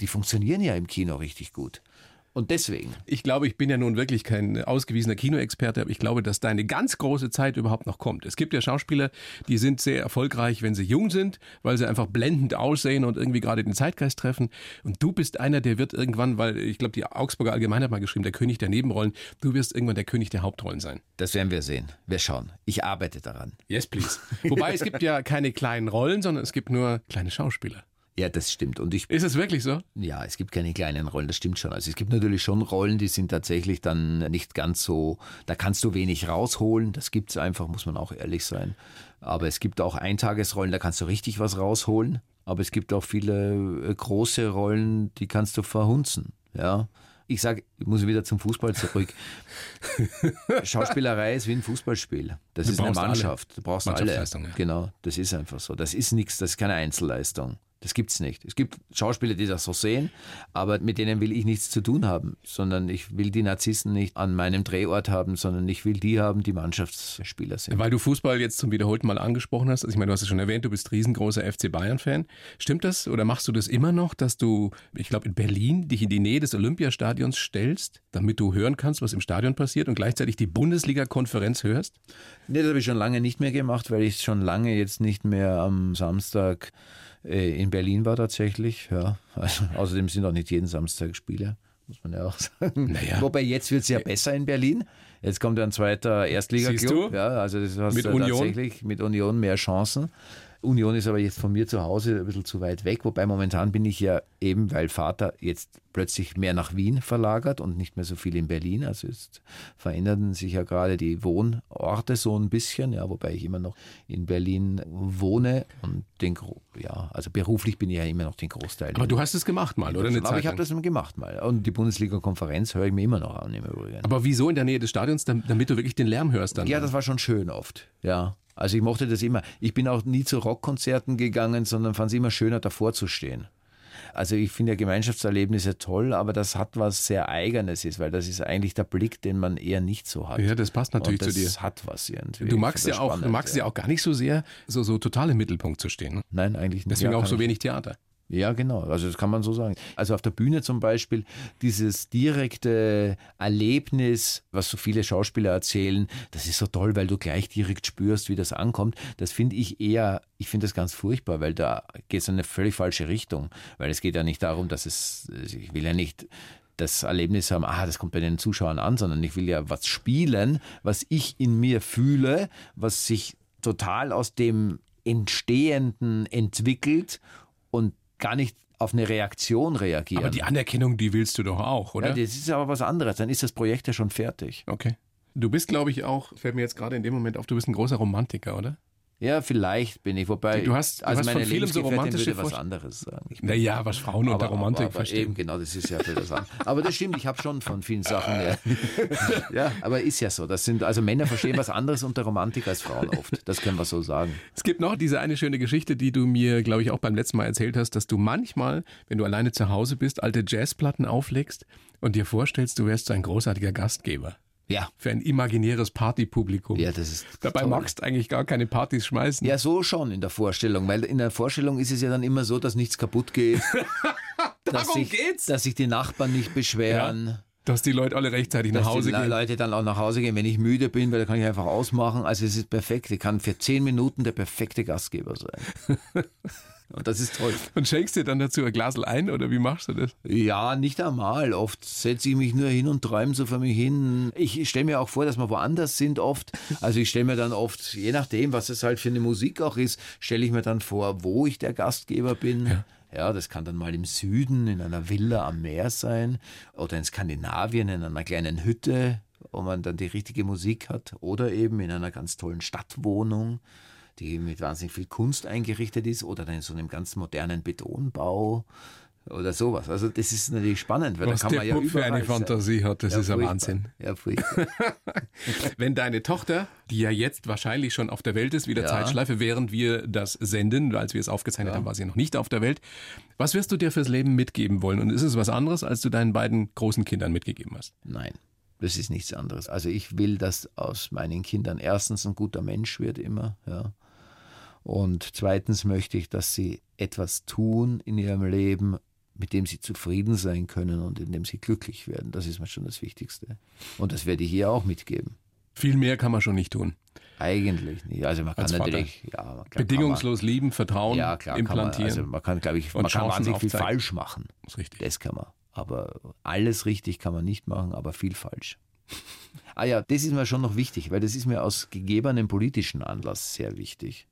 die funktionieren ja im Kino richtig gut. Und deswegen. Ich glaube, ich bin ja nun wirklich kein ausgewiesener Kinoexperte, aber ich glaube, dass deine ganz große Zeit überhaupt noch kommt. Es gibt ja Schauspieler, die sind sehr erfolgreich, wenn sie jung sind, weil sie einfach blendend aussehen und irgendwie gerade den Zeitgeist treffen. Und du bist einer, der wird irgendwann, weil ich glaube, die Augsburger Allgemeine hat mal geschrieben, der König der Nebenrollen, du wirst irgendwann der König der Hauptrollen sein. Das werden wir sehen. Wir schauen. Ich arbeite daran. Yes, please. Wobei es gibt ja keine kleinen Rollen, sondern es gibt nur kleine Schauspieler. Ja, das stimmt. Und ich, ist es wirklich so? Ja, es gibt keine kleinen Rollen, das stimmt schon. Also es gibt natürlich schon Rollen, die sind tatsächlich dann nicht ganz so, da kannst du wenig rausholen. Das gibt es einfach, muss man auch ehrlich sein. Aber es gibt auch Eintagesrollen, da kannst du richtig was rausholen. Aber es gibt auch viele äh, große Rollen, die kannst du verhunzen. Ja. Ich sage, ich muss wieder zum Fußball zurück. *laughs* Schauspielerei ist wie ein Fußballspiel. Das du ist eine Mannschaft. Alle. Du brauchst alle. Ja. Genau, das ist einfach so. Das ist nichts, das ist keine Einzelleistung. Das gibt es nicht. Es gibt Schauspieler, die das so sehen, aber mit denen will ich nichts zu tun haben, sondern ich will die Narzissten nicht an meinem Drehort haben, sondern ich will die haben, die Mannschaftsspieler sind. Weil du Fußball jetzt zum wiederholten Mal angesprochen hast, also ich meine, du hast es schon erwähnt, du bist riesengroßer FC Bayern-Fan. Stimmt das oder machst du das immer noch, dass du, ich glaube, in Berlin dich in die Nähe des Olympiastadions stellst, damit du hören kannst, was im Stadion passiert und gleichzeitig die Bundesliga-Konferenz hörst? Nee, das habe ich schon lange nicht mehr gemacht, weil ich schon lange jetzt nicht mehr am Samstag in Berlin war tatsächlich. Ja. Also, *laughs* außerdem sind auch nicht jeden Samstag Spiele, muss man ja auch sagen. Naja. Wobei jetzt wird es ja besser in Berlin. Jetzt kommt ja ein zweiter Erstliga-Club. Ja, also das hast mit Union? tatsächlich mit Union mehr Chancen. Union ist aber jetzt von mir zu Hause ein bisschen zu weit weg, wobei momentan bin ich ja eben, weil Vater jetzt plötzlich mehr nach Wien verlagert und nicht mehr so viel in Berlin. Also jetzt veränderten sich ja gerade die Wohnorte so ein bisschen, ja, wobei ich immer noch in Berlin wohne und den ja, also beruflich bin ich ja immer noch den Großteil. Aber du hast es gemacht mal, oder? Eine aber ich habe das gemacht mal. Und die Bundesliga-Konferenz höre ich mir immer noch an im Übrigen. Aber wieso in der Nähe des Stadions, damit du wirklich den Lärm hörst dann? Ja, das war schon schön oft, ja. Also ich mochte das immer. Ich bin auch nie zu Rockkonzerten gegangen, sondern fand es immer schöner, davor zu stehen. Also ich finde ja Gemeinschaftserlebnisse toll, aber das hat was sehr Eigenes ist, weil das ist eigentlich der Blick, den man eher nicht so hat. Ja, das passt natürlich das zu dir. Das hat was irgendwie. Du magst ja auch, du magst ja. ja auch gar nicht so sehr, so, so total im Mittelpunkt zu stehen. Ne? Nein, eigentlich nicht. Deswegen ja, auch so wenig Theater. Ja, genau. Also das kann man so sagen. Also auf der Bühne zum Beispiel dieses direkte Erlebnis, was so viele Schauspieler erzählen, das ist so toll, weil du gleich direkt spürst, wie das ankommt. Das finde ich eher, ich finde das ganz furchtbar, weil da geht es in eine völlig falsche Richtung. Weil es geht ja nicht darum, dass es, ich will ja nicht das Erlebnis haben, ah, das kommt bei den Zuschauern an, sondern ich will ja was spielen, was ich in mir fühle, was sich total aus dem Entstehenden entwickelt und gar nicht auf eine Reaktion reagieren. Aber die Anerkennung, die willst du doch auch, oder? Ja, das ist aber was anderes. Dann ist das Projekt ja schon fertig. Okay. Du bist, glaube ich, auch, fällt mir jetzt gerade in dem Moment auf, du bist ein großer Romantiker, oder? Ja, vielleicht bin ich. Wobei, du hast, du also hast meine von vielem so romantische was anderes sagen. Ich Naja, was Frauen unter Romantik aber, aber verstehen. eben, genau, das ist ja für das andere. Aber das stimmt, ich habe schon von vielen Sachen. Ja. *laughs* ja, aber ist ja so. Das sind, also Männer verstehen was anderes unter Romantik als Frauen oft. Das können wir so sagen. Es gibt noch diese eine schöne Geschichte, die du mir, glaube ich, auch beim letzten Mal erzählt hast, dass du manchmal, wenn du alleine zu Hause bist, alte Jazzplatten auflegst und dir vorstellst, du wärst so ein großartiger Gastgeber Ja. für ein imaginäres Partypublikum. Ja, das ist. Dabei toll. magst du eigentlich gar keine Partys schmeißen. Ja, so schon in der Vorstellung, weil in der Vorstellung ist es ja dann immer so, dass nichts kaputt geht. *laughs* dass Darum sich, geht's. Dass sich die Nachbarn nicht beschweren. Dass die Leute alle rechtzeitig dass nach Hause die Le- gehen. Leute dann auch nach Hause gehen, wenn ich müde bin, weil da kann ich einfach ausmachen. Also es ist perfekt. Ich kann für zehn Minuten der perfekte Gastgeber sein. *laughs* Und *laughs* das ist toll. Und schenkst dir dann dazu ein Glasel ein oder wie machst du das? Ja, nicht einmal. Oft setze ich mich nur hin und träume so vor mich hin. Ich stelle mir auch vor, dass wir woanders sind oft. Also ich stelle mir dann oft, je nachdem, was es halt für eine Musik auch ist, stelle ich mir dann vor, wo ich der Gastgeber bin. Ja. das kann dann mal im Süden in einer Villa am Meer sein oder in Skandinavien in einer kleinen Hütte, wo man dann die richtige Musik hat oder eben in einer ganz tollen Stadtwohnung die mit wahnsinnig viel Kunst eingerichtet ist oder dann in so einem ganz modernen Betonbau oder sowas. Also das ist natürlich spannend, weil Was da kann man ja Bub für eine. Fantasie hat, das Ja, ist ein. Wahnsinn. Ja, furchtbar. *laughs* Wenn deine Tochter, die ja jetzt wahrscheinlich schon auf der Welt ist, wieder Ja. Zeitschleife, während wir das senden, als wir es aufgezeichnet haben, war sie noch nicht auf der Welt. Was wirst du dir fürs Leben mitgeben wollen? Und ist es was anderes, als du deinen beiden großen Kindern mitgegeben hast? Nein, das ist nichts anderes. Also ich will, dass aus meinen Kindern erstens ein guter Mensch wird immer, ja. Und zweitens möchte ich, dass sie etwas tun in ihrem Leben, mit dem sie zufrieden sein können und in dem sie glücklich werden. Das ist mir schon das Wichtigste. Und das werde ich hier auch mitgeben. Viel mehr kann man schon nicht tun. Eigentlich nicht. Also man kann Als natürlich, ja, klar, Bedingungslos lieben, Vertrauen, kann man, ja, klar, kann man, implantieren. also man kann, glaube ich, man kann wahnsinnig viel falsch machen. Das ist richtig. Das kann man. Aber alles richtig kann man nicht machen, aber viel falsch. ah ja, das ist mir schon noch wichtig, weil das ist mir aus gegebenem politischen Anlass sehr wichtig.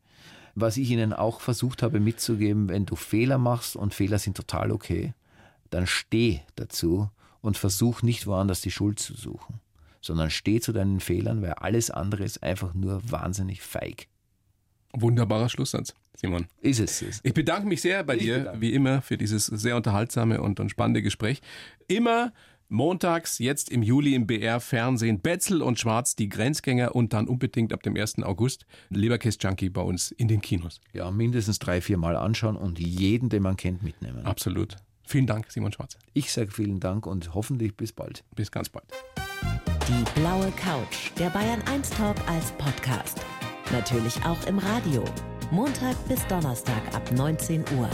Was ich Ihnen auch versucht habe mitzugeben, wenn du Fehler machst und Fehler sind total okay, dann steh dazu und versuch nicht woanders die Schuld zu suchen, sondern steh zu deinen Fehlern, weil alles andere ist einfach nur wahnsinnig feig. Wunderbarer Schlusssatz, Simon. Ist es es? Ich bedanke mich sehr bei Ich dir, bedanke wie immer, für dieses sehr unterhaltsame und, und spannende Gespräch. Immer montags, jetzt im Juli im BR-Fernsehen, Betzel und Schwarz, die Grenzgänger und dann unbedingt ab dem 1. August Leberkäst Junkie bei uns in den Kinos. Ja, mindestens drei, vier Mal anschauen und jeden, den man kennt, mitnehmen. Absolut. Vielen Dank, Simon Schwarz. Ich sage vielen Dank und hoffentlich bis bald. Bis ganz bald. Die blaue Couch, der Bayern 1 Talk als Podcast. Natürlich auch im Radio. Montag bis Donnerstag ab 19 Uhr.